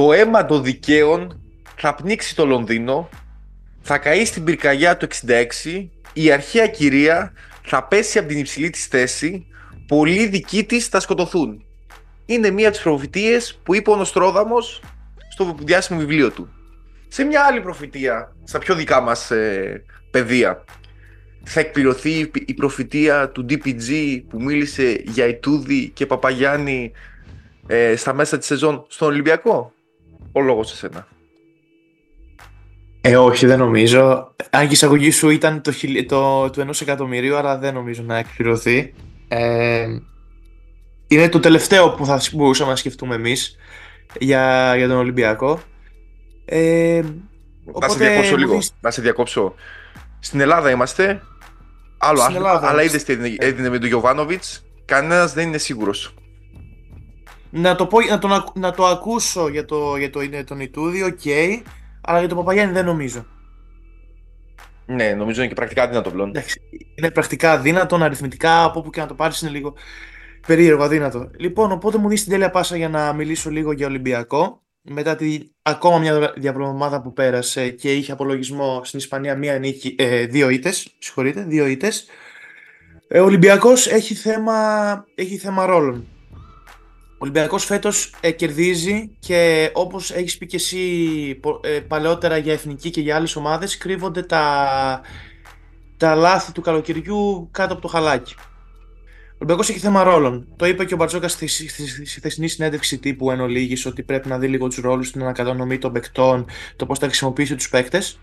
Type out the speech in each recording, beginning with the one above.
το αίμα των δικαίων θα πνίξει το Λονδίνο, θα καεί στην πυρκαγιά του 66, η αρχαία κυρία θα πέσει από την υψηλή της θέση, πολλοί δικοί της θα σκοτωθούν. Είναι μία από τις προφητείες που είπε ο Νοστρόδαμος στο διάσημο βιβλίο του. Σε μια άλλη προφητεία, στα πιο δικά μας ε, παιδεία, θα εκπληρωθεί η προφητεία του DPG που μίλησε για Ιτούδη και Παπαγιάννη ε, στα μέσα της σεζόν στον Ολυμπιακό; Ο λόγος σε σένα. Ε, όχι, δεν νομίζω. Αν και η εισαγωγή σου ήταν το, το, του ενός εκατομμυρίου, αλλά δεν νομίζω να εκπληρωθεί. Ε, είναι το τελευταίο που θα μπορούσαμε να σκεφτούμε εμείς για, για τον Ολυμπιακό. Ε, να σε διακόψω λίγο. Να σε διακόψω. Στην Ελλάδα είμαστε. Άλλο άθλημα, αλλά είδες τι έδινε με τον Γιωβάνοβιτς. Κανένας δεν είναι σίγουρος. Να το, πω, να, το, να το ακούσω για, το, για το, τον Ιτούδη, OK. Okay, αλλά για τον Παπαγιάννη δεν νομίζω. Ναι, νομίζω είναι και πρακτικά αδύνατο πλέον. είναι πρακτικά αδύνατο, αριθμητικά από όπου και να το πάρεις είναι λίγο περίεργο, αδύνατο. Λοιπόν, οπότε μου δίνει την τέλεια πάσα για να μιλήσω λίγο για Ολυμπιακό. Μετά τη ακόμα μια διαβολοβδομάδα που πέρασε και είχε απολογισμό στην Ισπανία μία νίκη, ε, δύο ήττες, συγχωρείτε, δύο ήττες. Ε, ο Ολυμπιακός έχει θέμα, έχει θέμα ρόλων. Ο Ολυμπιακός φέτος ε, κερδίζει και όπως έχεις πει και εσύ ε, παλαιότερα για εθνική και για άλλες ομάδες κρύβονται τα, τα λάθη του καλοκαιριού κάτω από το χαλάκι. Ο Ολυμπιακός έχει θέμα ρόλων. Το είπε και ο Μπαρτζόκα στη, στη, στη θεσινή συνέντευξη τύπου εν ολίγης, ότι πρέπει να δει λίγο τους ρόλους, την ανακατανομή των παικτών, το πώς θα χρησιμοποιήσει τους παίκτες.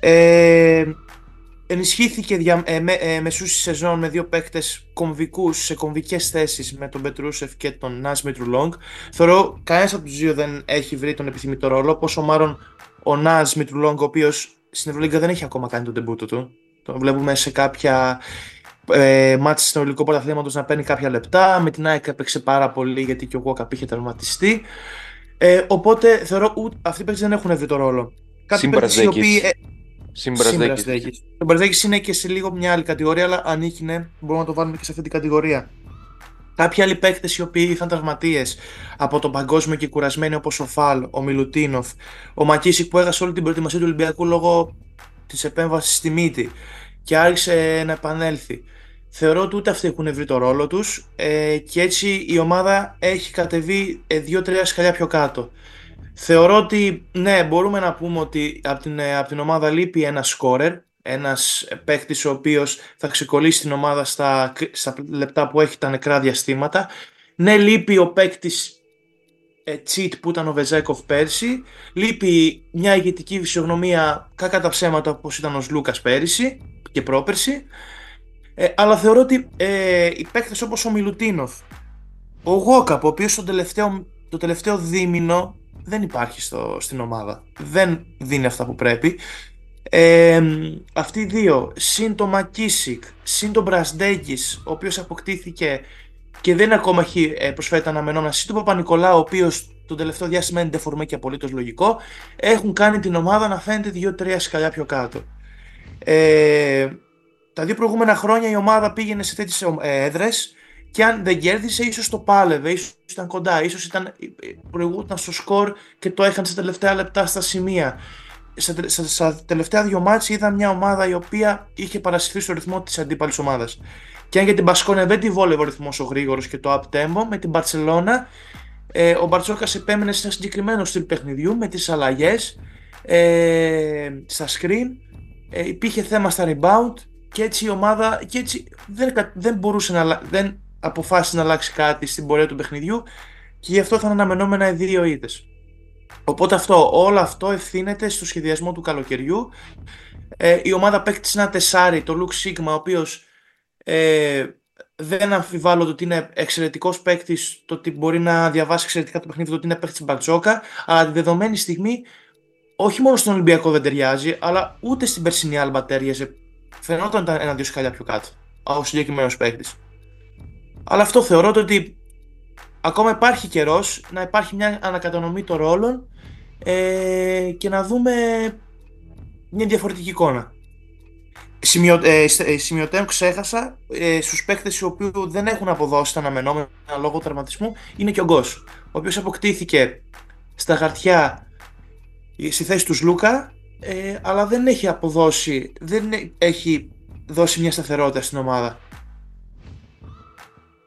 Ε, ενισχύθηκε δια, ε, με, ε, μεσούς σεζόν με δύο παίκτες κομβικούς σε κομβικές θέσεις με τον Πετρούσεφ και τον Νάς Μιτρουλόγκ. Θεωρώ κανένας από τους δύο δεν έχει βρει τον επιθυμητό ρόλο, πόσο μάλλον ο Νάς Μιτρουλόγκ, ο οποίος στην Ευρωλίγκα δεν έχει ακόμα κάνει τον τεμπούτο του. Τον βλέπουμε σε κάποια ε, μάτια συνολικού πρωταθλήματος να παίρνει κάποια λεπτά. Με την ΑΕΚ έπαιξε πάρα πολύ γιατί και ο Γουόκαπ είχε τραυματιστεί. Ε, οπότε θεωρώ ότι αυτοί οι παίκτες δεν έχουν βρει το ρόλο. Κάποιοι παίκτες οι οποίοι. Ε, ο Μπαρδέκη είναι και σε λίγο μια άλλη κατηγορία, αλλά ανήκει, ναι, μπορούμε να το βάλουμε και σε αυτή την κατηγορία. Κάποιοι άλλοι παίκτες οι οποίοι ήρθαν τραυματίες από τον παγκόσμιο και κουρασμένοι όπως ο Φαλ, ο Μιλουτίνοφ, ο Μακίσικ που έχασε όλη την προετοιμασία του Ολυμπιακού λόγω της επέμβασης στη μύτη και άρχισε να επανέλθει. Θεωρώ ότι ούτε αυτοί έχουν βρει το ρόλο τους ε, και έτσι η ομάδα έχει κατεβεί ε, δύο-τρία σκαλιά πιο κάτω. Θεωρώ ότι ναι, μπορούμε να πούμε ότι από την, ε, από την ομάδα λείπει ένας σκόρερ, ένας παίκτης ο οποίος θα ξεκολλήσει την ομάδα στα, στα λεπτά που έχει τα νεκρά διαστήματα. Ναι, λείπει ο παίκτης ε, cheat που ήταν ο Βεζέκοφ πέρσι. Λείπει μια ηγετική φυσιογνωμία κακά τα ψέματα όπως ήταν ο Λούκας πέρσι και πρόπερσι. Ε, αλλά θεωρώ ότι ε, οι παίκτες όπως ο Μιλουτίνοφ, ο Γόκαπ, ο οποίος το τελευταίο, το τελευταίο δίμηνο δεν υπάρχει στο, στην ομάδα. Δεν δίνει αυτά που πρέπει. Ε, αυτοί οι δύο, συν το Μακίσικ, συν το Μπρασντέγκης, ο οποίος αποκτήθηκε και δεν ακόμα έχει ε, προσφέρει τα αναμενόμενα, συν το Παπα-Νικολάου, ο οποίος το τελευταίο διάστημα είναι ντεφορμέ και απολύτως λογικό, έχουν κάνει την ομάδα να φαίνεται δύο-τρία σκαλιά πιο κάτω. Ε, τα δύο προηγούμενα χρόνια η ομάδα πήγαινε σε τέτοιες έδρες και αν δεν κέρδισε, ίσως το πάλευε, ίσως ήταν κοντά, ίσως ήταν, ε, προηγούταν στο σκορ και το έχανε στα τελευταία λεπτά στα σημεία. Στα, στα, τελευταία δύο μάτια είδα μια ομάδα η οποία είχε παρασυρθεί στο ρυθμό της αντίπαλης ομάδας. Και αν για την Πασκόνια δεν τη βόλευε ο ρυθμός ο γρήγορος και το up tempo, με την Παρσελώνα ε, ο Μπαρτσόκας επέμενε σε ένα συγκεκριμένο στυλ παιχνιδιού με τις αλλαγές ε, στα screen. Ε, υπήρχε θέμα στα rebound και έτσι η ομάδα και έτσι δεν, δεν μπορούσε να δεν αποφάσισε να αλλάξει κάτι στην πορεία του παιχνιδιού και γι' αυτό θα αναμενόμενα οι δύο ήττες. Οπότε αυτό, όλο αυτό ευθύνεται στο σχεδιασμό του καλοκαιριού. Ε, η ομάδα παίκτησε ένα τεσάρι, το Luke Sigma, ο οποίος ε, δεν αμφιβάλλω ότι είναι εξαιρετικός παίκτης, το ότι μπορεί να διαβάσει εξαιρετικά το παιχνίδι, το ότι είναι παίκτης Μπαρτζόκα, αλλά τη δεδομένη στιγμή όχι μόνο στον Ολυμπιακό δεν ταιριάζει, αλλά ούτε στην περσινή Άλμπα ταιριάζει φαινόταν ένα-δύο σκαλιά πιο κάτω ο συγκεκριμένος παίκτης. Αλλά αυτό θεωρώ ότι ακόμα υπάρχει καιρός να υπάρχει μια ανακατανομή των ρόλων ε, και να δούμε μια διαφορετική εικόνα. Σημειο, ε, ε ξέχασα ε, στους παίκτες οι οποίοι δεν έχουν αποδώσει τα αναμενόμενα λόγω τραυματισμού είναι και ο Γκος, ο οποίος αποκτήθηκε στα χαρτιά στη θέση του Λούκα, ε, αλλά δεν έχει αποδώσει, δεν έχει δώσει μια σταθερότητα στην ομάδα.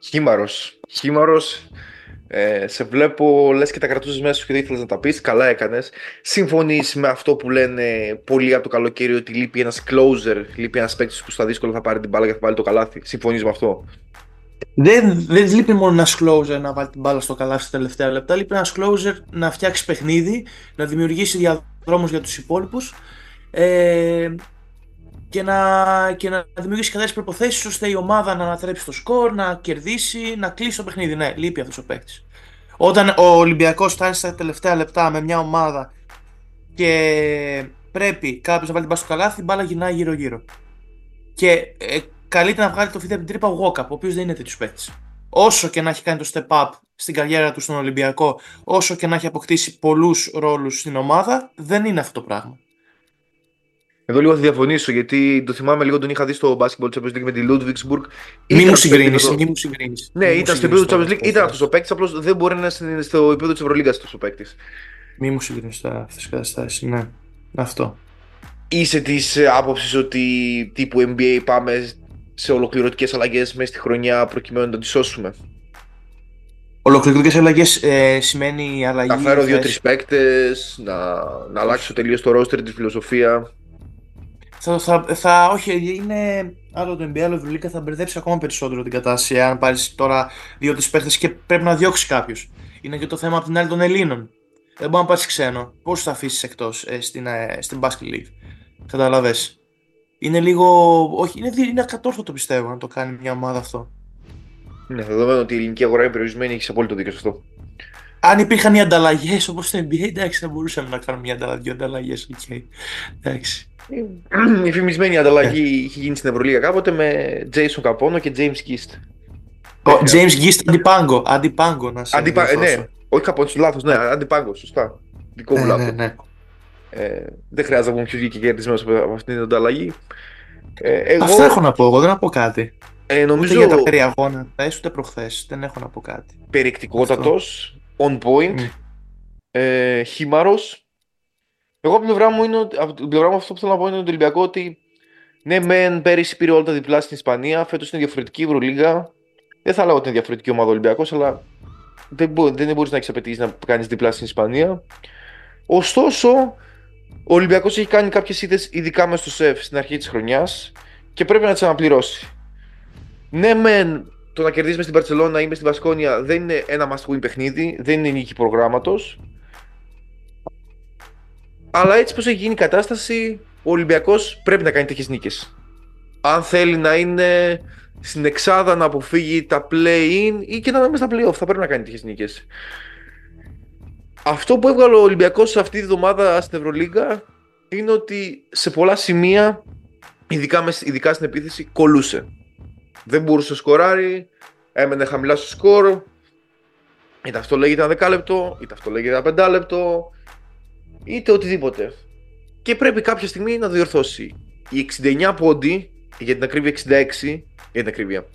Χήμαρος. Χήμαρος. Ε, σε βλέπω, λες και τα κρατούσες μέσα σου και δεν ήθελες να τα πεις. Καλά έκανες. Συμφωνείς με αυτό που λένε πολλοί από το καλοκαίρι ότι λείπει ένας closer, λείπει ένας παίκτης που στα δύσκολα θα πάρει την μπάλα και θα βάλει το καλάθι. Συμφωνείς με αυτό; Δεν, δεν λείπει μόνο ένας closer να βάλει την μπάλα στο καλάθι στα τελευταία λεπτά. Λείπει ένας closer να φτιάξει παιχνίδι, να δημιουργήσει διαδρόμους για τους υπόλοιπους ε, και να, και να δημιουργήσει κατάλληλε προποθέσει ώστε η ομάδα να ανατρέψει το σκορ, να κερδίσει, να κλείσει το παιχνίδι. Ναι, λείπει αυτός ο παίκτης. Όταν ο Ολυμπιακός φτάνει στα τελευταία λεπτά με μια ομάδα και πρέπει κάποιος να βάλει την μπάλα στο καλάθι, η μπάλα γυρνάει γύρω-γύρω. Και ε, καλείται να βγάλει το φίδι από την τρύπα ο Γόκαπ, ο οποίος δεν είναι τέτοιος παίκτης. Όσο και να έχει κάνει το step up στην καριέρα του στον Ολυμπιακό, όσο και να έχει αποκτήσει πολλούς ρόλους στην ομάδα, δεν είναι αυτό το πράγμα. Εδώ λίγο θα διαφωνήσω γιατί το θυμάμαι λίγο τον είχα δει στο Basketball Champions League με τη Ludwigsburg. Μη μου συγκρίνεις. Μη μου συγκρίνεις. Ναι, ήταν στο επίπεδο του Champions League, ήταν αυτός ο παίκτης, απλώς δεν μπορεί να είναι στο επίπεδο της Ευρωλίγας αυτός ο παίκτης. Μη μου συγκρίνεις αυτές τις καταστάσεις. Ναι, αυτό. Είσαι της άποψης ότι τύπου NBA πάμε σε ολοκληρωτικές αλλαγές μέσα στη χρονιά προκειμένου να τη σώσουμε; Ολοκληρωτικές αλλαγές ε, σημαίνει αλλαγή. Να φέρω δύο-τρεις παίκτες, να, να αλλάξω τελείως το ρόστερ, τη φιλοσοφία. Θα, θα, θα, όχι, είναι άλλο το NBA, άλλο Ευρωλίκα θα μπερδέψει ακόμα περισσότερο την κατάσταση. Αν πάρεις τώρα δύο-τρεις παίχτες και πρέπει να διώξει κάποιου. Είναι και το θέμα από την άλλη των Ελλήνων. Δεν μπορεί να πάρει ξένο. Πώς θα αφήσεις εκτός ε, στην, ε, στην Basket League. Κατάλαβες. Είναι λίγο. Όχι, είναι, είναι ακατόρθωτο πιστεύω να το κάνει μια ομάδα αυτό. Ναι, δεδομένου ότι η ελληνική αγορά είναι περιορισμένη, έχεις απόλυτο δίκιο σε αυτό. Αν υπήρχαν οι ανταλλαγές όπως στο NBA, εντάξει, θα μπορούσαμε να κάνουμε μια ανταλλαγή. Ανταλλαγές, οκ. Εντάξει. Η φημισμένη ανταλλαγή yeah. είχε γίνει στην Ευρωλίγα κάποτε με Jason Kapono και James Gist. Ο James Gist αντιπάγκο. Αντιπάγκο να σε Αντιπα... Ναι, όχι Καπόνο, λάθος, ναι, αντιπάγκο, σωστά. Δικό μου ναι, λάθος. Ναι, ναι. Ε, δεν χρειάζεται να πούμε ποιος βγήκε κερδισμένο από αυτήν την ανταλλαγή. Ε, εγώ... Αυτό έχω να πω, εγώ δεν να πω κάτι. Ε, νομίζω... Ούτε για τα περιαγώνα, ούτε προχθές. Δεν έχω να πω κάτι. Περιεκτικότατος, on point, mm. ε, χήμαρος, εγώ από την πλευρά μου, είναι, από την πλευρά μου αυτό που θέλω να πω είναι το Ολυμπιακό ότι ναι, μεν πέρυσι πήρε όλα τα διπλά στην Ισπανία, φέτος είναι διαφορετική η Ευρωλίγα. Δεν θα λέω ότι είναι διαφορετική ομάδα Ολυμπιακός, αλλά δεν, μπο, δεν μπορείς να έχεις απαιτήσεις να κάνεις διπλά στην Ισπανία. Ωστόσο, ο Ολυμπιακός έχει κάνει κάποιες ήττε, ειδικά μες στο σεφ στην αρχή της χρονιάς και πρέπει να τις αναπληρώσει. Ναι, μεν το να κερδίσει μες στην Παρσελόνα ή μες στην Βασκόνια δεν είναι ένα must win παιχνίδι, δεν είναι νίκη προγράμματος. Αλλά έτσι πως έχει γίνει η κατάσταση, ο Ολυμπιακός πρέπει να κάνει τέτοιες νίκες. Αν θέλει να είναι στην εξάδα να αποφύγει τα play-in ή και να είναι στα play-off, θα πρέπει να κάνει τέτοιες νίκες. Αυτό που έβγαλε ο Ολυμπιακός αυτή τη βδομάδα στην Ευρωλίγκα είναι ότι σε πολλά σημεία, ειδικά, ειδικά στην επίθεση, κολούσε. Δεν μπορούσε να σκοράρει, έμενε χαμηλά στο σκορ, είτε αυτό λέγεται ένα δεκάλεπτο, είτε αυτό λέγεται ένα πεντάλεπτο, είτε οτιδήποτε. Και πρέπει κάποια στιγμή να διορθώσει. Η 69 πόντι, για την ακρίβεια 66, για την ακρίβεια.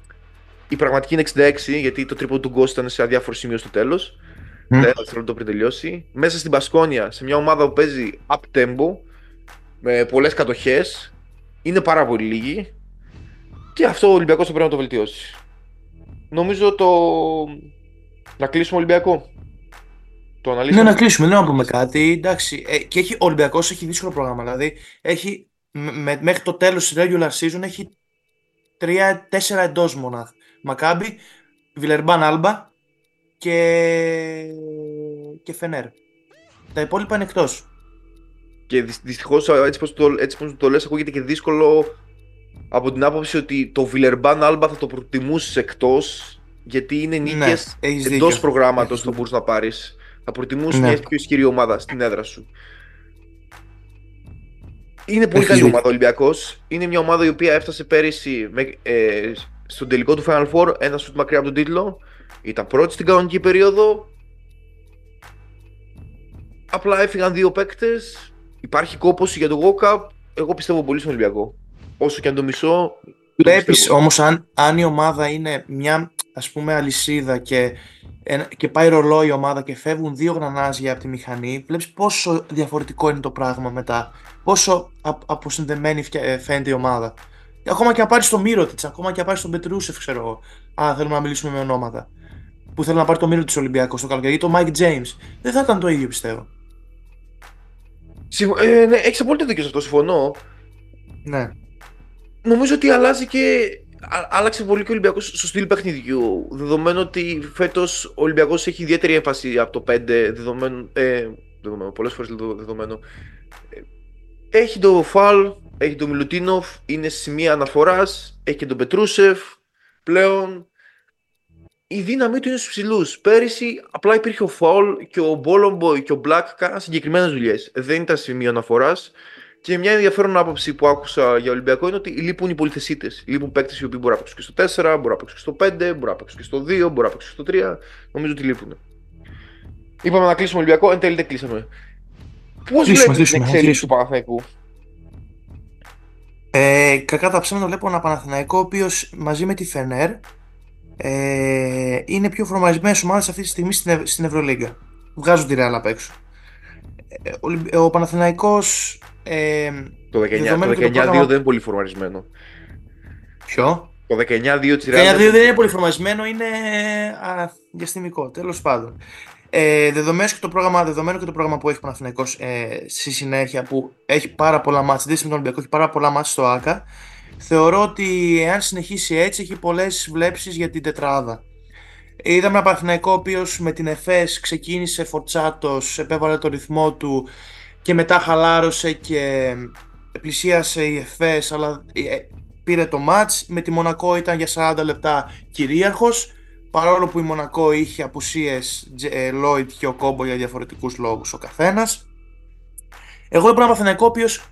Η πραγματική είναι 66, γιατί το τρίπο του Γκος ήταν σε αδιάφορο σημείο στο τέλος. Mm. Δεν το πριν τελειώσει. Μέσα στην Πασκόνια, σε μια ομάδα που παίζει up tempo, με πολλές κατοχές, είναι πάρα πολύ λίγοι. Και αυτό ο Ολυμπιακός θα πρέπει να το βελτιώσει. Νομίζω το. Να κλείσουμε Ολυμπιακό. Το Ναι, να κλείσουμε, δεν να πούμε κάτι. Εντάξει, ε, και έχει, ο Ολυμπιακός έχει δύσκολο πρόγραμμα. Δηλαδή, έχει, με, μέχρι το τέλος της regular season έχει 3-4 εντός μονάχα. Μακάμπι, Βιλερμπάν Άλμπα και, και Φενέρ. Τα υπόλοιπα είναι εκτός. Και δυστυχώς έτσι πώ το, έτσι το λες ακούγεται και δύσκολο από την άποψη ότι το Βιλερμπάν Άλμπα θα το προτιμούσε εκτός γιατί είναι νίκες ναι, εντός προγράμματος που μπορούσες να πάρεις. Θα προτιμούσε ναι. μια πιο ισχυρή ομάδα στην έδρα σου. Είναι πολύ καλή ομάδα ο Ολυμπιακός. Είναι μια ομάδα η οποία έφτασε πέρυσι με, ε, στον τελικό του Final Four, ένα σουτ μακριά από τον τίτλο. Ήταν πρώτη στην κανονική περίοδο. Απλά έφυγαν δύο παίκτες. Υπάρχει κόποση για το Walkup. Εγώ πιστεύω πολύ στον Ολυμπιακό. Όσο και αν το μισώ. Βλέπεις όμως αν, αν η ομάδα είναι μια ας πούμε αλυσίδα και και πάει ρολόι η ομάδα και φεύγουν δύο γρανάζια από τη μηχανή, βλέπεις πόσο διαφορετικό είναι το πράγμα μετά. Πόσο αποσυνδεμένη ε, φαίνεται η ομάδα. Ακόμα και να πάρεις το Μύρο τη, ακόμα και να πάρεις τον Πετρούσεφ, ξέρω εγώ. Α, θέλουμε να μιλήσουμε με ονόματα. Που θέλει να πάρει το Μύρο τη Ολυμπιακός στο καλοκαίρι ή το Mike James. Δεν θα ήταν το ίδιο, πιστεύω. Ε, ναι, έχεις απόλυτο δίκιο σε αυτό, συμφωνώ. Ναι. Νομίζω ότι αλλάζει και. Άλλαξε πολύ και ο Ολυμπιακός στο στυλ παιχνιδιού. Δεδομένου ότι φέτος ο Ολυμπιακός έχει ιδιαίτερη έμφαση από το 5. Δεδομένου, ε, δεδομένου πολλές φορές δεδομένο. Ε, έχει το Φαλ, έχει τον Μιλουτίνοφ, είναι σημεία αναφοράς. Έχει και τον Πετρούσεφ πλέον. Η δύναμή του είναι στους ψηλούς. Πέρυσι απλά υπήρχε ο Φαουλ και ο Μπόλομποϊ και ο Μπλακ κάναν συγκεκριμένες δουλειές. Δεν ήταν σημείο αναφοράς. Και μια ενδιαφέρον άποψη που άκουσα για Ολυμπιακό είναι ότι λείπουν οι πολυθεσίτες. Λείπουν παίκτες οι οποίοι μπορούν να παίξουν και στο 4, μπορούν να παίξουν και στο 5, μπορούν να παίξουν και στο 2, μπορούν να παίξουν και στο 3. Νομίζω ότι λείπουν. Είπαμε να κλείσουμε Ολυμπιακό, εν τέλει δεν κλείσαμε. Πώς βλέπεις την εξέλιξη του Παναθηναϊκού; Ε, κακά τα ψέματα βλέπω ένα Παναθηναϊκό ο οποίος μαζί με τη Φενέρ ε, είναι πιο φορμαρισμένε ομάδε αυτή τη στιγμή στην, στην Ευρωλίγκα. Βγάζουν τη Ρεάλ απ' έξω. Ε, ο, ο Παναθηναϊκός ε, το 19-2 πρόγραμμα... δεν είναι πολύ φορμαρισμένο. Ποιο; Το 19-2 τη Ρεάλ. Το 19-2 δεν είναι πολύ φορμαρισμένο, είναι α, διαστημικό. Τέλος πάντων. Ε, δεδομένου, και το πρόγραμμα, δεδομένο και το πρόγραμμα που έχει ο Παναθηναϊκός ε, στη συνέχεια που έχει πάρα πολλά μάτια, δεν με τον Ολυμπιακός, έχει πάρα πολλά μάτια στο ΑΚΑ θεωρώ ότι εάν συνεχίσει έτσι έχει πολλές βλέψεις για την τετράδα. Είδαμε ένα Παναθηναϊκό ο οποίος με την ΕΦΕΣ ξεκίνησε φορτσάτος, επέβαλε το ρυθμό του και μετά χαλάρωσε και πλησίασε η ΕΦΕΣ αλλά ε, πήρε το μάτς. Με τη Μονακό ήταν για 40 λεπτά κυρίαρχος παρόλο που η Μονακό είχε απουσίες Λόιτ και ο Κόμπο για διαφορετικούς λόγους ο καθένας. Εγώ είπα ένα Παναθηναϊκό ο οποίος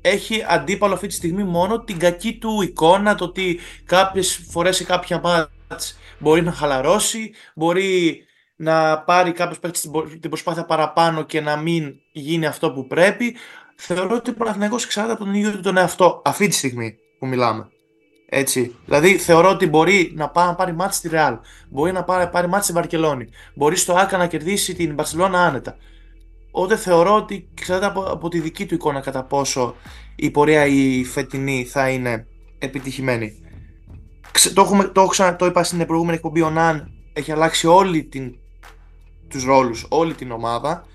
έχει αντίπαλο αυτή τη στιγμή μόνο την κακή του εικόνα, το ότι κάποιες φορές σε κάποια μάτς μπορεί να χαλαρώσει, μπορεί να πάρει κάποιος παίκτης την προσπάθεια παραπάνω και να μην γίνει αυτό που πρέπει. Θεωρώ ότι ο Παναθηναϊκός εξαρτάται από τον ίδιο του τον εαυτό αυτή τη στιγμή που μιλάμε. Έτσι. Δηλαδή θεωρώ ότι μπορεί να, πάει, να πάρει μάτς στη Ρεάλ, μπορεί να πάρει, πάρει μάτς στη Βαρκελόνη, μπορεί στο Άκα να κερδίσει την Μπαρσελόνα άνετα. Οπότε θεωρώ ότι ξέρετε από, από τη δική του εικόνα κατά πόσο η πορεία η φετινή θα είναι επιτυχημένη. Το, έχουμε, το, το είπα στην προηγούμενη εκπομπή, ο Ναν έχει αλλάξει όλη την, τους ρόλους, όλη την ομάδα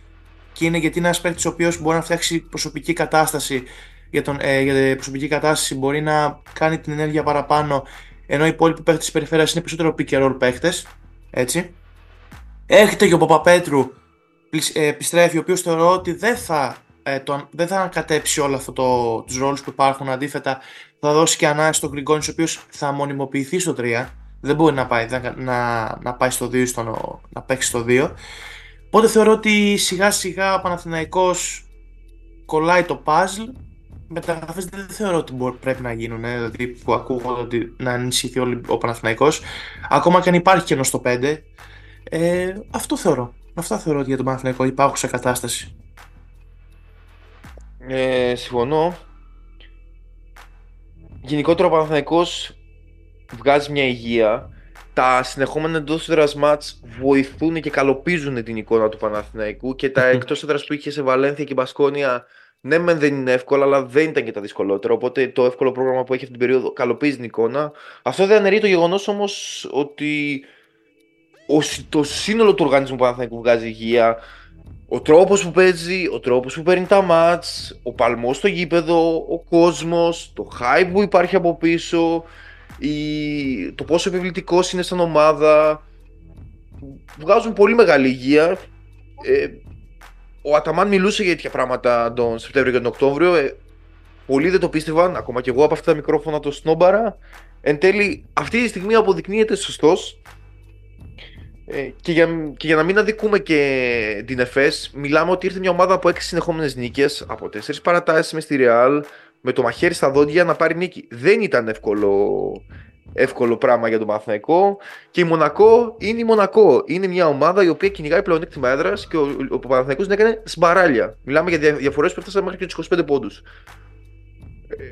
και είναι γιατί είναι ένας παίκτης ο οποίος μπορεί να φτιάξει προσωπική κατάσταση για, τον, ε, για την προσωπική κατάσταση μπορεί να κάνει την ενέργεια παραπάνω ενώ οι υπόλοιποι παίχτε της περιφέρειας είναι περισσότερο pick and roll παίχτες, έτσι. Έχετε και ο Παπαπέτρου ε, επιστρέφει, ο οποίος θεωρώ ότι δεν θα, ε, το, δεν θα ανακατέψει όλα αυτό το, τους ρόλους που υπάρχουν, αντίθετα θα δώσει και ανάγκη στον Γκριγκόνης ο οποίος θα μονιμοποιηθεί στο 3, δεν μπορεί να πάει, να, να, πάει στο 2, στο, να παίξει στο 2. Οπότε θεωρώ ότι σιγά σιγά ο Παναθηναϊκός κολλάει το puzzle. Μεταγραφές δεν θεωρώ ότι μπορεί, πρέπει να γίνουν, δηλαδή που ακούγονται ότι να ενισχυθεί ο Παναθηναϊκός. Ακόμα και αν υπάρχει κενός στο 5. Ε, αυτό θεωρώ. Αυτά θεωρώ ότι για τον Παναθηναϊκό υπάρχουν σε κατάσταση. Ε, συμφωνώ. Γενικότερα ο Παναθηναϊκός βγάζει μια υγεία. Τα συνεχόμενα εντός έδρα μάτς βοηθούν και καλοπίζουν την εικόνα του Παναθηναϊκού και τα εκτός έδρα που είχε σε Βαλένθια και Μπασκόνια ναι, μεν δεν είναι εύκολα, αλλά δεν ήταν και τα δυσκολότερα. Οπότε το εύκολο πρόγραμμα που έχει αυτή την περίοδο καλοπίζει την εικόνα. Αυτό δεν αναιρεί το γεγονός όμως ότι το σύνολο του οργανισμού Παναθηναϊκού βγάζει υγεία. Ο τρόπος που παίζει, ο τρόπος που παίρνει τα μάτς, ο παλμός στο γήπεδο, ο κόσμος, το hype που υπάρχει από πίσω, η... το πόσο επιβλητικός είναι σαν ομάδα. Βγάζουν πολύ μεγάλη υγεία. Ε, ο Αταμάν μιλούσε για τέτοια πράγματα τον Σεπτέμβριο και τον Οκτώβριο. Ε, πολλοί δεν το πίστευαν, ακόμα και εγώ από αυτά τα μικρόφωνα το σνόμπαρα. Εν τέλει, αυτή τη στιγμή αποδεικνύεται σωστός ε, και, για, και για να μην αδικούμε και την ΕΦΕΣ, μιλάμε ότι ήρθε μια ομάδα από 6 συνεχόμενες νίκες, από 4 παρατάσεις μες στη Ρεάλ, με το μαχαίρι στα δόντια να πάρει νίκη. Δεν ήταν εύκολο, εύκολο πράγμα για τον Παναθηναϊκό. Και η Μονακό είναι η Μονακό. Είναι μια ομάδα η οποία κυνηγάει πλεονέκτημα έδρας και ο, ο Παναθηναϊκός την έκανε σμπαράλια. Μιλάμε για διαφορές που έφτασαν μέχρι και τους 25 πόντους. Ε,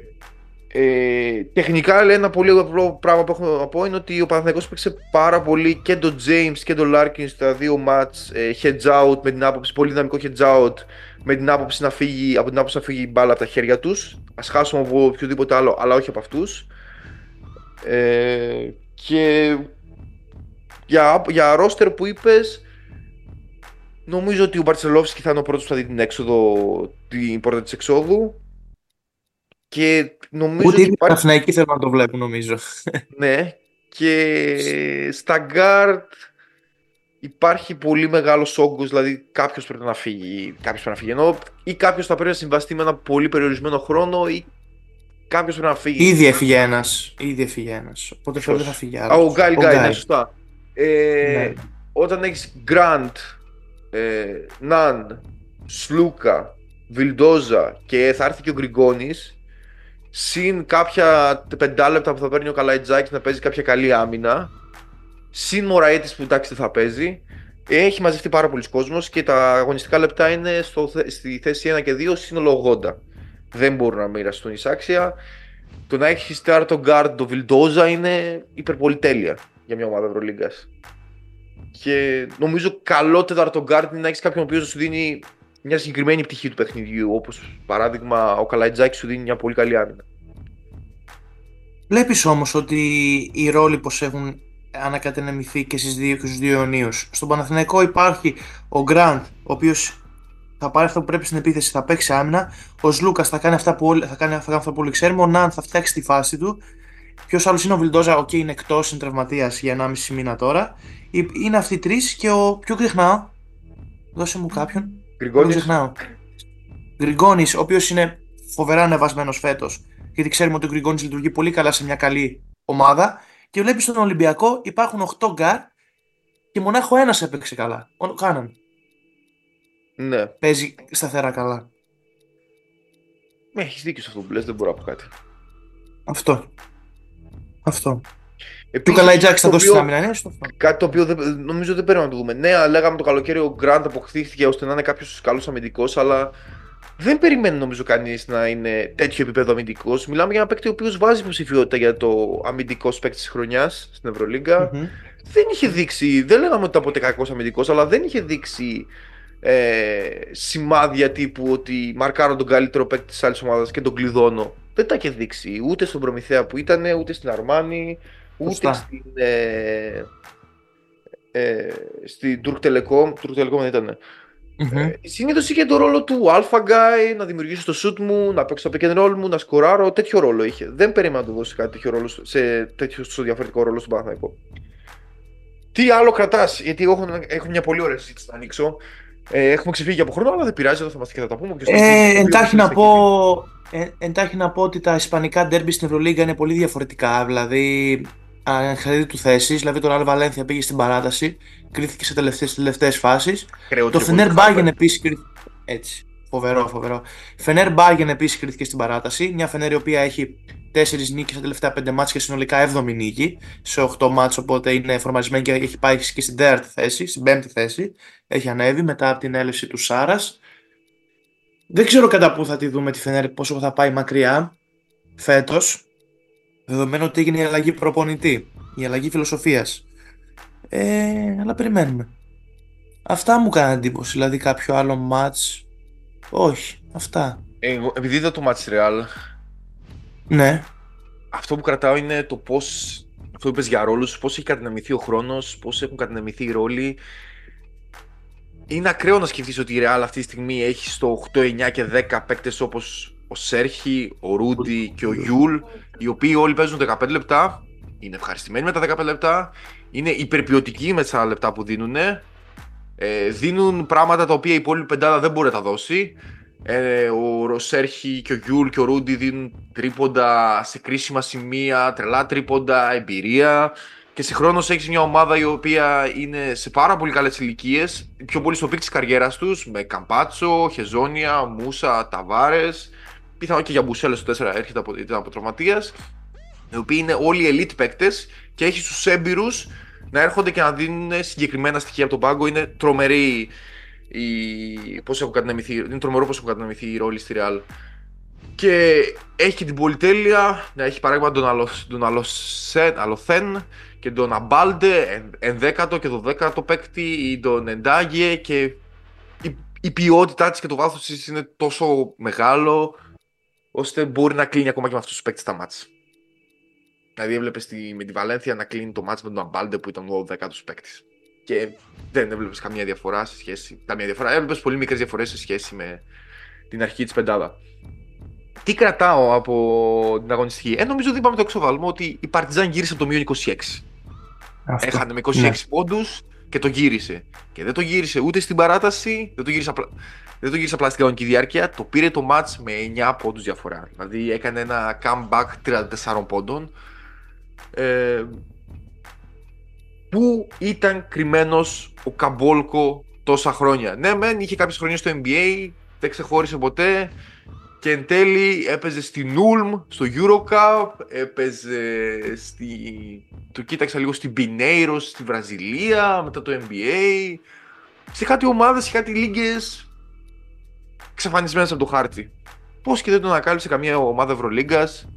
Ε, τεχνικά λέει ένα πολύ απλό πράγμα που έχω να πω είναι ότι ο Παναθηναϊκός παίξε πάρα πολύ και τον James και τον Larkin στα δύο μάτς ε, hedge out με την άποψη, πολύ δυναμικό hedge out με την άποψη να φύγει, από την άποψη να φύγει η μπάλα από τα χέρια τους ας χάσουμε από οποιοδήποτε άλλο αλλά όχι από αυτούς ε, και για, για roster που είπες νομίζω ότι ο Μπαρτσελόφσκι θα είναι ο πρώτος που θα δει την έξοδο την πόρτα της εξόδου και νομίζω Ούτε ότι οι Παναθηναϊκοί θέλουν να το βλέπουν, νομίζω. Ναι. Και στα guard υπάρχει πολύ μεγάλος όγκος, δηλαδή κάποιος πρέπει να φύγει. Κάποιος πρέπει να φύγει. Ενώ ή κάποιος θα πρέπει να συμβαστεί με ένα πολύ περιορισμένο χρόνο ή κάποιος πρέπει να φύγει. Ήδη έφυγε ένας. Ήδη έφυγε ένας. Οπότε Ποιος; δεν θα φύγει Α, άλλο. ο Γκάιλ Γκάιλ, ναι, σωστά. Ε, Ναι. Όταν έχεις Γκραντ, ε, Ναν, Σλούκα, Βιλντόζα και θα έρθει και ο Γκριγκόνης, συν κάποια πεντάλεπτα που θα παίρνει ο Καλαϊτζάκης να παίζει κάποια καλή άμυνα, συν Μωραήτη που εντάξει δεν θα παίζει, έχει μαζευτεί πάρα πολλοί κόσμος και τα αγωνιστικά λεπτά είναι στο, θε- στη θέση 1 και 2 σύνολο 80. Δεν μπορούν να μοιραστούν εισάξια. Το να έχεις τώρα τον guard, τον Βιλντόζα είναι υπερπολιτέλεια για μια ομάδα Ευρωλίγκας. Και νομίζω καλό τέταρτο guard είναι να έχεις κάποιον ο οποίος σου δίνει μια συγκεκριμένη πτυχή του παιχνιδιού. Όπως παράδειγμα ο Καλαϊτζάκης σου δίνει μια πολύ καλή άμυνα. Βλέπεις όμως ότι οι ρόλοι πως έχουν ανακατενεμηθεί και στις δύο και στους δύο Ιωνίους. Στον Παναθηναϊκό υπάρχει ο Γκραντ, ο οποίος θα πάρει αυτό που πρέπει στην επίθεση, θα παίξει άμυνα. Ο Σλούκας θα κάνει αυτά που όλοι, θα κάνει, θα κάνει αυτά που όλοι ξέρουμε. Ο Ναν θα φτιάξει τη φάση του. Ποιος άλλος είναι ο Βιλντόζα, οκ, είναι εκτός, είναι τραυματίας για 1,5 μήνα τώρα. Ε, Είναι αυτοί οι τρεις και ο. Ποιο ξεχνάω; Δώσε μου κάποιον. Δεν Γκριγκόνης, ξεχνάω; Γκριγκόνη, ο οποίος είναι φοβερά ανεβασμένος φέτος. Γιατί ξέρουμε ότι ο Γκριγκόνη λειτουργεί πολύ καλά σε μια καλή ομάδα. Και βλέπεις στον Ολυμπιακό υπάρχουν 8 γκάρ και μονάχο ένας έπαιξε καλά. Ο Κάναν. Ναι. Παίζει σταθερά καλά. Έχεις δίκιο σε αυτό που λες, δεν μπορώ να πω κάτι. Αυτό. Αυτό. Και ο Επίσης, Καλαϊτζάκη θα το δώσει οποίο- την άμυνα, ναι, στο αυτό. Κάτι το οποίο δεν, νομίζω δεν πρέπει να το δούμε. Ναι, λέγαμε το καλοκαίρι ο Γκραντ αποκτήθηκε ώστε να είναι κάποιος καλός αμυντικός, αλλά δεν περιμένει νομίζω κανείς να είναι τέτοιο επίπεδο αμυντικός. Μιλάμε για ένα παίκτη ο οποίος βάζει υποψηφιότητα για το αμυντικό παίκτη της χρονιάς στην Ευρωλίγκα. Μμμ. Δεν είχε δείξει, δεν λέγαμε ότι ήταν ποτέ κακός αμυντικός, αλλά δεν είχε δείξει ε, σημάδια τύπου ότι μαρκάρω τον καλύτερο παίκτη της άλλης ομάδας και τον κλειδώνω. Δεν τα είχε δείξει ούτε στον Προμηθέα που ήταν, ούτε στην Αρμάνι, ούτε Σωστά. στην. Ε, ε, στην Turk Telecom. Turk Telecom δεν ήταν. Μμμ. Ε, Συνήθως είχε το ρόλο του Alpha Guy, να δημιουργήσω το shoot μου, να παίξω το pick and roll μου, να σκοράρω. Τέτοιο ρόλο είχε. Δεν περίμενα να του δώσει κάτι τέτοιο ρόλο, στο- σε τέτοιο στο διαφορετικό ρόλο στον Παναθηναϊκό. Τι άλλο κρατάς, γιατί εγώ έχω, έχω μια πολύ ωραία συζήτηση να ανοίξω. Ε, έχουμε ξεφύγει από χρόνο, αλλά δεν πειράζει, εδώ θα είμαστε και θα τα πούμε. και στο Ε, σπίτι. εντάχει να πω, ε, εντάχει να πω ότι τα ισπανικά ντέρμπι στην Ευρωλίγκα είναι πολύ διαφορετικά. Δηλαδή, ανεξαρτήτου του θέσης, δηλαδή το Ραλ Βαλένθια πήγε στην παράταση, κρίθηκε σε τελευταίες, τελευταίες φάσεις. Χρεώ Το και Φενέρ πολύ Μπάγεν χάρη. επίσης κρίθηκε. Έτσι. Φοβερό, φοβερό. Φενέρ Μπάγεν επίσης κρίθηκε στην παράταση. Μια Φενέρ η οποία έχει 4 νίκες στα τελευταία 5 μάτια και συνολικά 7η νίκη σε 8 μάτια. Οπότε είναι φορμαρισμένη και έχει πάει και στην 4η θέση, στην 5η θέση. Έχει ανέβει μετά από την έλευση του Σάρας. Δεν ξέρω κατά πού θα τη δούμε τη Φενέρ, πόσο θα πάει μακριά φέτος. Δεδομένου ότι έγινε η αλλαγή προπονητή, η αλλαγή φιλοσοφίας. Ε, αλλά περιμένουμε. Αυτά μου κάνει εντύπωση, δηλαδή κάποιο άλλο match. Όχι, αυτά. Εγώ, επειδή είδα το Match Real, Ναι, αυτό που κρατάω είναι το πώς. Αυτό που είπες για ρόλους, πώς έχει κατανεμηθεί ο χρόνος, πώς έχουν κατανεμηθεί οι ρόλοι. Είναι ακραίο να σκεφτείς ότι η Real αυτή τη στιγμή έχει στο 8, 9 και 10 παίκτες όπως ο Σέρχι, ο Ρούντι και ο Γιούλ, οι οποίοι όλοι παίζουν 15 λεπτά. Είναι ευχαριστημένοι με τα 15 λεπτά. Είναι υπερποιοτικοί με τα λεπτά που δίνουν. Ε, δίνουν πράγματα τα οποία η υπόλοιπη πεντάδα δεν μπορεί να τα δώσει. Ε, ο Σέρχι και ο Γιούλ και ο Ρούντι δίνουν τρίποντα σε κρίσιμα σημεία, τρελά τρίποντα, εμπειρία. Και συγχρόνως έχεις μια ομάδα η οποία είναι σε πάρα πολύ καλές ηλικίες, πιο πολύ στο peak της καριέρας τους, με Καμπάτσο, Χεζόνια, Μούσα, Ταβάρες. Πιθανόν και Γιαμπουσέλε στο 4 έρχεται από, ήταν από τραυματίας. Οι οποίοι είναι όλοι elite παίκτες και έχει τους έμπειρους να έρχονται και να δίνουν συγκεκριμένα στοιχεία από τον πάγκο. Είναι τρομερή η... πώς έχουν κατανεμηθεί, είναι τρομερό πώς έχουν κατανεμηθεί οι ρόλοι στη Real. Και έχει και την πολυτέλεια να έχει παράδειγμα τον, τον Αλοθέν και τον Αμπάλντε, ενδέκατο και δωδέκατο παίκτη, ή τον Εντάγε και η, η ποιότητά της και το βάθος της είναι τόσο μεγάλο ώστε μπορεί να κλείνει ακόμα και με αυτούς τους παίκτες τα μάτια. Δηλαδή, έβλεπες με τη Βαλένθια να κλείνει το μάτς με τον Αμπάλντε που ήταν ο 12ο παίκτης. Και δεν έβλεπες καμία διαφορά σε σχέση. Καμία διαφορά. Έβλεπες πολύ μικρές διαφορές σε σχέση με την αρχή της πεντάδα. Τι κρατάω από την αγωνιστική; Ε, νομίζω ότι είπαμε το εξοβάλμα ότι η Παρτιζάν γύρισε από το μείον 26. Αυτό. Έχανε με 26 ναι. πόντους και το γύρισε. Και δεν το γύρισε ούτε στην παράταση, δεν το γύρισε απλά, δεν το γύρισε απλά στην κανονική διάρκεια. Το πήρε το match με 9 πόντους διαφορά. Δηλαδή έκανε ένα comeback 34 πόντων. Ε, πού ήταν κρυμμένος ο Καμπόλκο τόσα χρόνια; Ναι, μεν είχε κάποιες χρονιές στο NBA, δεν ξεχώρισε ποτέ. Και εν τέλει έπαιζε στην Ulm, στο Eurocup, έπαιζε στη... Το κοίταξα λίγο στην Pineiros, στη Βραζιλία, μετά το NBA. Σε κάτι ομάδες, σε κάτι λίγες εξαφανισμένες από το χάρτη. Πώς και δεν τον ανακάλυψε καμία ομάδα Ευρωλίγκας.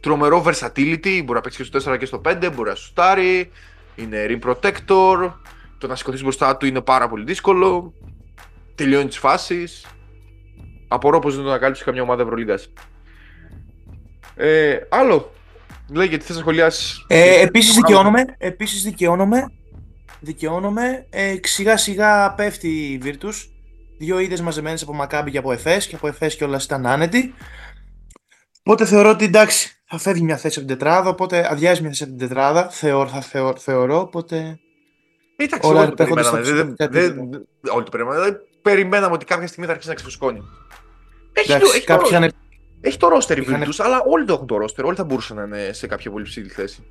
Τρομερό versatility, μπορεί να παίξει και στο 4 και στο 5, μπορεί να σουτάρει. Είναι rim protector. Το να σηκωθείς μπροστά του είναι πάρα πολύ δύσκολο. Τελειώνει τις φάσεις. Απορώ πως δεν τον ανακάλυψε καμιά ομάδα Ευρωλίγα. Ε, άλλο. Λέγε, τι θες να σχολιάσεις. Ε, Επίσης δικαιώνομαι. Επίσης δικαιώνομαι. Δικαιώνομαι. Ε, σιγά σιγά πέφτει η Virtus. Δύο είδες μαζεμένες από Μακάμπι και από Εφές και από Εφές και όλα ήταν άνετοι. Οπότε θεωρώ ότι εντάξει, θα φεύγει μια θέση από την τετράδα, οπότε αδειάζει μια θέση από την τετράδα. Θεωρώ, θα θεωρώ, θεωρώ οπότε. Εντάξει, όλα όλοι το περιμέναμε. Δεν, δεν, όλοι το περιμέναμε. Περιμέναμε ότι κάποια στιγμή θα αρχίσει να ξεφουσκώνει. Έχει, Εντάξει, το, έχει, το, είναι... έχει το ρόστερ η Virtus, αλλά όλοι το έχουν το ρόστερ. Όλοι θα μπορούσαν να είναι σε κάποια πολύ ψηλή θέση.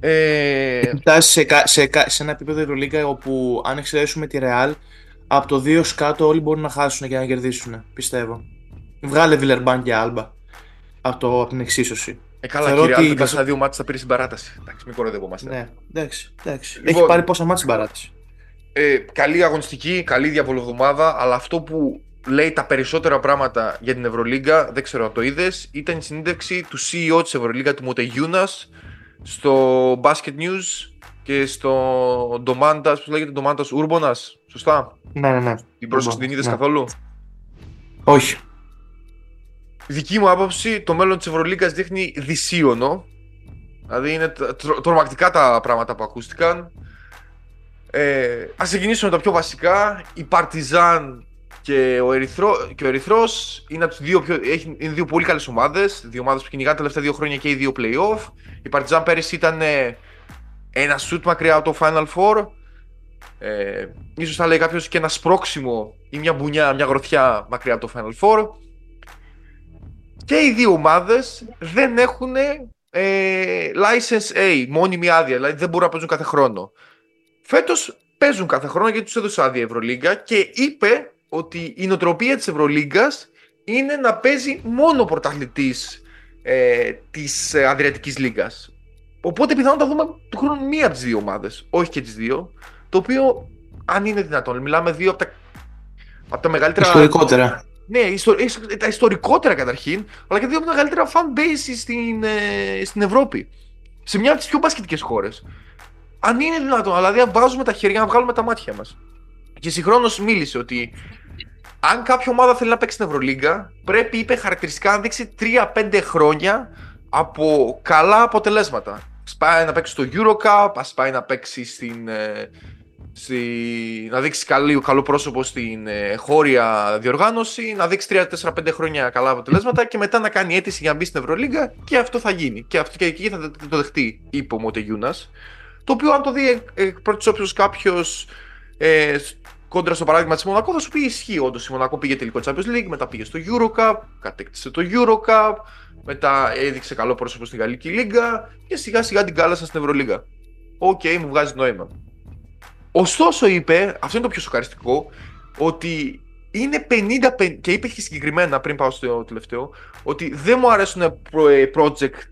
Ε... σε, σε, σε, ένα επίπεδο Ευρωλίγκα όπου αν εξαιρέσουμε τη Real, από το 2 κάτω όλοι μπορούν να χάσουν και να κερδίσουν, πιστεύω. Βγάλε Βιλερμπάν και Άλμπα από, το, από την εξίσωση. Ε, καλά, Θεωρώ κύριε, ότι... στα δύο μάτια θα πήρε στην παράταση. Εντάξει, μην κοροϊδευόμαστε. Ναι, εντάξει, εντάξει. Λοιπόν, Έχει πάρει πόσα μάτια στην παράταση ε, καλή αγωνιστική, καλή διαβολοβδομάδα, αλλά αυτό που λέει τα περισσότερα πράγματα για την Ευρωλίγκα, δεν ξέρω αν το είδες, ήταν η συνέντευξη του CEO της Ευρωλίγκα, του Μοτεγιούνα, στο Basket News και στο Ντομάντας, πώς λέγεται, Ντομάντας Ούρμπονας. Σωστά; Ναι, ναι, ναι. Την πρόσκληση την είδες ναι. καθόλου; Όχι. Δική μου άποψη, το μέλλον της Ευρωλίγκας δείχνει δυσίωνο. Δηλαδή είναι τρομακτικά τα πράγματα που ακούστηκαν. Ε, ας ξεκινήσουμε με τα πιο βασικά. Η Παρτιζάν και ο, Ερυθρό, και ο Ερυθρός είναι, από δύο πιο, είναι δύο πολύ καλές ομάδες. Δύο ομάδες που κυνηγάνε τα τελευταία δύο χρόνια και οι δύο playoff. Η Παρτιζάν πέρυσι ήταν ε, ένα σουτ μακριά από το Final Four. Ε, ίσως θα λέει κάποιος και ένα σπρώξιμο ή μια μπουνιά, μια γροθιά μακριά από το Final Four. Και οι δύο ομάδες δεν έχουν ε, license A, μόνιμη άδεια, δηλαδή δεν μπορούν να παίζουν κάθε χρόνο. Φέτος παίζουν κάθε χρόνο γιατί τους έδωσε άδεια η Ευρωλίγκα και είπε ότι η νοοτροπία της Ευρωλίγκας είναι να παίζει μόνο πρωταθλητής ε, της ε, Αδριατικής Λίγκας. Οπότε πιθανόν θα δούμε του χρόνου μία από τις δύο ομάδες, όχι και τις δύο. Το οποίο, αν είναι δυνατόν, μιλάμε δύο από τα, από τα μεγαλύτερα. Ιστορικότερα. Ναι, τα ιστορικότερα καταρχήν, αλλά και δύο από τα μεγαλύτερα fan base στην, ε, στην Ευρώπη. Σε μια από τις πιο μπασκετικές χώρες αν είναι δυνατόν, δηλαδή αν βάζουμε τα χέρια να βγάλουμε τα μάτια μας. Και συγχρόνως μίλησε ότι αν κάποια ομάδα θέλει να παίξει στην Ευρωλίγκα, πρέπει, είπε χαρακτηριστικά, να δείξει 3-5 χρόνια από καλά αποτελέσματα. Σπάει να παίξει στο Eurocup, ας πάει να παίξει στην. Ε, στη, να δείξει καλό, καλό πρόσωπο στην ε, χώρια διοργάνωση, να δείξει 3-4-5 χρόνια καλά αποτελέσματα και μετά να κάνει αίτηση για να μπει στην Ευρωλίγκα και αυτό θα γίνει. Και, αυτό, και εκεί θα το δεχτεί, είπε ο Μοτεγιούνας. Το οποίο, αν το δει εκ πρώτης όψεως κάποιος ε, κόντρα στο παράδειγμα της Μονακό, θα σου πει ισχύει. Όντως η Μονακό πήγε τελικό Champions League, μετά πήγε στο Eurocup, κατέκτησε το Eurocup, μετά έδειξε καλό πρόσωπο στην Γαλλική Λίγκα και σιγά σιγά την κάλασαν στην Ευρωλίγα. OK, okay, μου βγάζει νόημα. Ωστόσο είπε, αυτό είναι το πιο σοκαριστικό, ότι είναι 50, και είπε και συγκεκριμένα πριν πάω στο τελευταίο, ότι δεν μου αρέσουν ε, project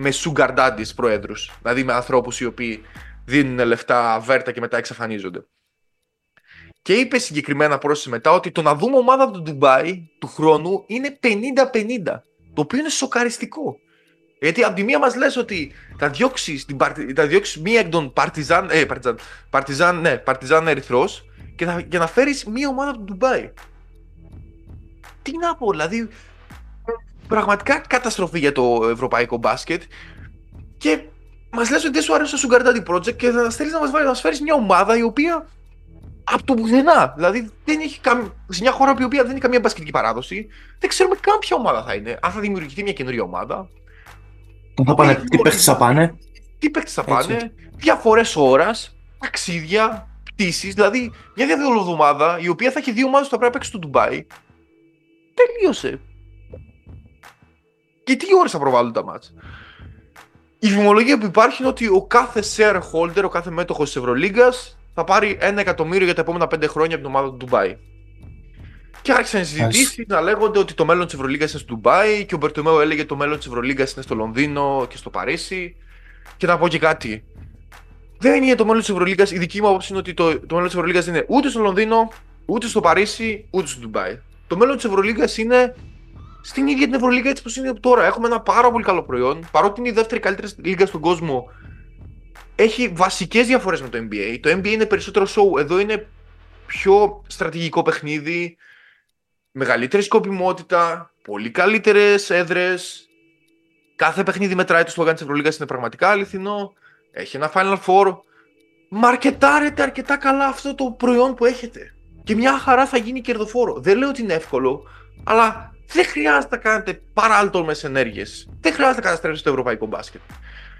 με sugar daddies προέδρους. Δηλαδή με ανθρώπους οι οποίοι δίνουν λεφτά αβέρτα και μετά εξαφανίζονται. Και είπε συγκεκριμένα πρόσθεση μετά ότι το να δούμε ομάδα από το Ντουμπάι του χρόνου είναι 50-50. Το οποίο είναι σοκαριστικό. Γιατί από τη μία μας λες ότι θα διώξει, θα διώξεις μία εκ των Παρτιζάν, ε, Παρτιζάν, Παρτιζάν, ναι, Παρτιζάν Ερυθρός και, θα, και να φέρεις μία ομάδα από το Ντουμπάι. Τι να πω, δηλαδή. Πραγματικά καταστροφή για το ευρωπαϊκό μπάσκετ. Και μας λες ότι δεν σου αρέσει το Sugar Daddy Project και θα θέλει να μας φέρεις μια ομάδα η οποία από το πουθενά. Δηλαδή δεν έχει καμ... σε μια χώρα που δεν έχει καμία μπασκετική παράδοση, δεν ξέρουμε καν ποια ομάδα θα είναι. Αν θα δημιουργηθεί μια καινούργια ομάδα. Θα πάνε, τι παίχτες θα πάνε. Τι παίχτες θα πάνε, διαφορές ώρας, ταξίδια, πτήσεις. Δηλαδή μια διαδρομή η οποία θα έχει δύο ομάδες που θα πρέπει να παίξει στο Ντουμπάι. Τελείωσε. Και τι ώρες θα προβάλλουν τα μάτια. Η φημολογία που υπάρχει είναι ότι ο κάθε shareholder, ο κάθε μέτοχος της Ευρωλίγκας θα πάρει ένα εκατομμύριο για τα επόμενα πέντε χρόνια από την ομάδα του Ντουμπάι. Και άρχισαν συζητήσεις να λέγονται ότι το μέλλον της Ευρωλίγα είναι στο Ντουμπάι και ο Μπερτομέο έλεγε ότι το μέλλον της Ευρωλίγα είναι στο Λονδίνο και στο Παρίσι. Και να πω και κάτι. Δεν είναι το μέλλον της Ευρωλίγα. Η δική μου άποψη είναι ότι το, το μέλλον της Ευρωλίγα δεν είναι ούτε στο Λονδίνο, ούτε στο Παρίσι, ούτε στο Ντουμπάι. Το μέλλον της Ευρωλίγα είναι στην ίδια την Ευρωλίγα έτσι όπως είναι τώρα. Έχουμε ένα πάρα πολύ καλό προϊόν. Παρότι είναι η δεύτερη καλύτερη λίγα στον κόσμο, έχει βασικές διαφορές με το NBA. Το NBA είναι περισσότερο show. Εδώ είναι πιο στρατηγικό παιχνίδι, μεγαλύτερη σκοπιμότητα, πολύ καλύτερες έδρες. Κάθε παιχνίδι μετράει το σλόγκαν της Ευρωλίγας είναι πραγματικά αληθινό. Έχει ένα Final Four. Μαρκετάρετε αρκετά καλά αυτό το προϊόν που έχετε. Και μια χαρά θα γίνει κερδοφόρο. Δεν λέω ότι είναι εύκολο, αλλά δεν χρειάζεται να κάνετε παράτολμες ενέργειες. Δεν χρειάζεται να καταστρέψετε το ευρωπαϊκό μπάσκετ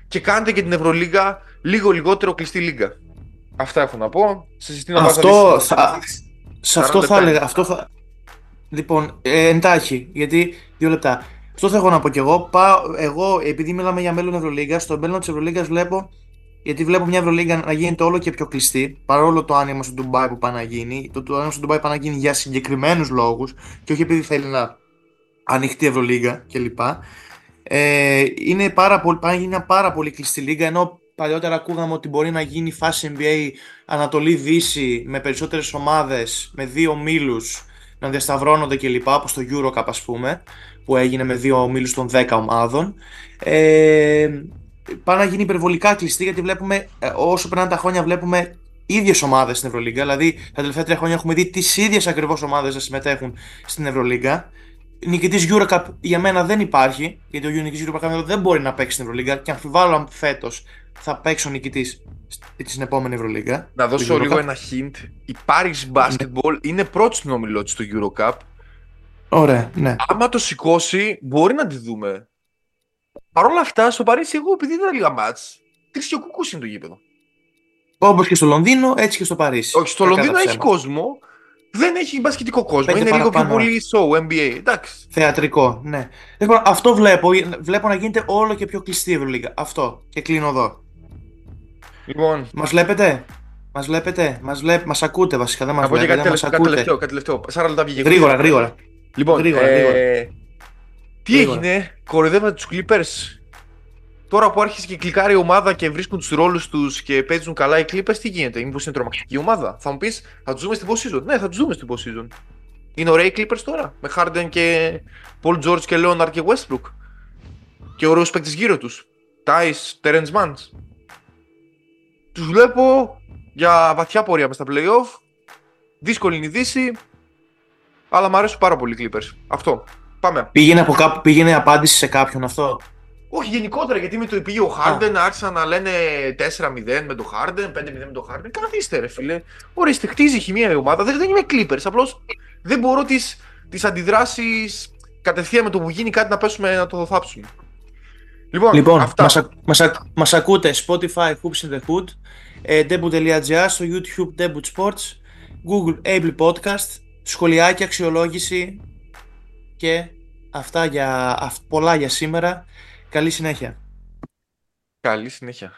και κάντε και την Ευρωλίγα λίγο λιγότερο κλειστή λίγα. Αυτά έχω να πω. Σε συστήνω αυτό θα, σε αυτό θα έλεγα. Αυτό θα... Λοιπόν, ε, εντάχει, γιατί δύο λεπτά. Αυτό θα έχω να πω κι εγώ. Πάω, εγώ, επειδή μιλάμε για μέλλον Ευρωλίγα, στο μέλλον της Ευρωλίγας βλέπω. Γιατί βλέπω μια Ευρωλίγα να γίνεται όλο και πιο κλειστή, παρόλο το άνοιγμα στο Ντουμπάι που πάει να γίνει. Το, το άνοιγμα στο Ντουμπάι πάει να γίνει για συγκεκριμένους λόγους και όχι επειδή θέλει να ανοιχτεί η Ευρωλίγα κλπ. Ε, είναι πάρα πολύ, πάει να γίνει μια πάρα πολύ κλειστή λίγα ενώ παλιότερα ακούγαμε ότι μπορεί να γίνει φάση NBA Ανατολή-Δύση με περισσότερες ομάδες, με δύο μήλους να διασταυρώνονται κλπ. όπως το Eurocup ας πούμε που έγινε με δύο μήλους των 10 ομάδων. Ε, πάει να γίνει υπερβολικά κλειστή γιατί βλέπουμε ε, όσο περνάνε τα χρόνια βλέπουμε ίδιες ομάδες στην Ευρωλίγκα. Δηλαδή, τα τελευταία τρία χρόνια έχουμε δει τις ίδιες ακριβώς ομάδες να συμμετέχουν στην Ευρωλίγκα νικητής Eurocup για μένα δεν υπάρχει, γιατί ο νικητής Eurocup δεν μπορεί να παίξει στην Ευρωλίγκα και αμφιβάλλω αν φέτος θα παίξει ο νικητής στην επόμενη Ευρωλίγκα. Να δώσω λίγο ένα hint. Η Paris Basketball ναι. είναι πρώτη στην όμιλό τη στο Eurocup. Ωραία, ναι. Άμα το σηκώσει, μπορεί να τη δούμε. Παρ' όλα αυτά, στο Παρίσι, εγώ επειδή δεν λίγα μάτς, τρεις και κουκούς είναι το γήπεδο. Όπως και στο Λονδίνο, έτσι και στο Παρίσι. Όχι, στο Λονδίνο έχει κόσμο, δεν έχει μπασκετικό κόσμο. είναι λίγο πιο πολύ show, NBA. Εντάξει. Θεατρικό, ναι. Λοιπόν, αυτό βλέπω. Βλέπω να γίνεται όλο και πιο κλειστή η Ευρωλίγα. Αυτό. Και κλείνω εδώ. Λοιπόν. Μας βλέπετε; Μας βλέπετε; Μας βλέπ... μας ακούτε βασικά. Δεν μας βλέπετε. Κάτι, τελευταίο, κάτι τελευταίο. Κάτι τελευταίο. 40 λεπτά βγήκε. Γρήγορα, γρήγορα. Λοιπόν, γρήγορα, ε... γρήγορα. Τι γρήγορα. έγινε, κοροϊδεύατε τους Clippers Τώρα που άρχισε και κλικάρει η ομάδα και βρίσκουν τους ρόλους τους και παίζουν καλά οι Clippers, τι γίνεται, Μήπως είναι τρομακτική ομάδα; Θα μου πεις, θα τους δούμε στην post Ναι, θα τους δούμε στην post Είναι ωραίοι οι Clippers τώρα, με Harden και Paul George και Leonard και Westbrook. Και ωραίους παίκτες γύρω τους. Τάι, Terence Mann. Τους βλέπω για βαθιά πορεία μες στα playoff. Δύσκολη είναι η Δύση. Αλλά μου αρέσουν πάρα πολύ οι Clippers. Αυτό. Πάμε. Πήγαινε, από κάπου, πήγαινε απάντηση σε κάποιον αυτό. Όχι γενικότερα, γιατί με το πήγε ο Χάρντεν άρχισαν να λένε 4-0 με το Χάρντεν, 5-0 με το Χάρντεν. Καθίστε, ρε φίλε. Ορίστε, χτίζει χημία η ομάδα. Δεν, δεν είμαι Clippers. Απλώς δεν μπορώ τις τις αντιδράσεις κατευθείαν με το που γίνει κάτι να πέσουμε να το θάψουμε. Λοιπόν, λοιπόν αυτά. Μας, μας, μας ακούτε Spotify, Hoops in the Hood, ε, debut.gr, στο YouTube Debut Sports, Google Able Podcast, σχολιάκια, αξιολόγηση και αυτά για, πολλά για σήμερα. Καλή συνέχεια. Καλή συνέχεια.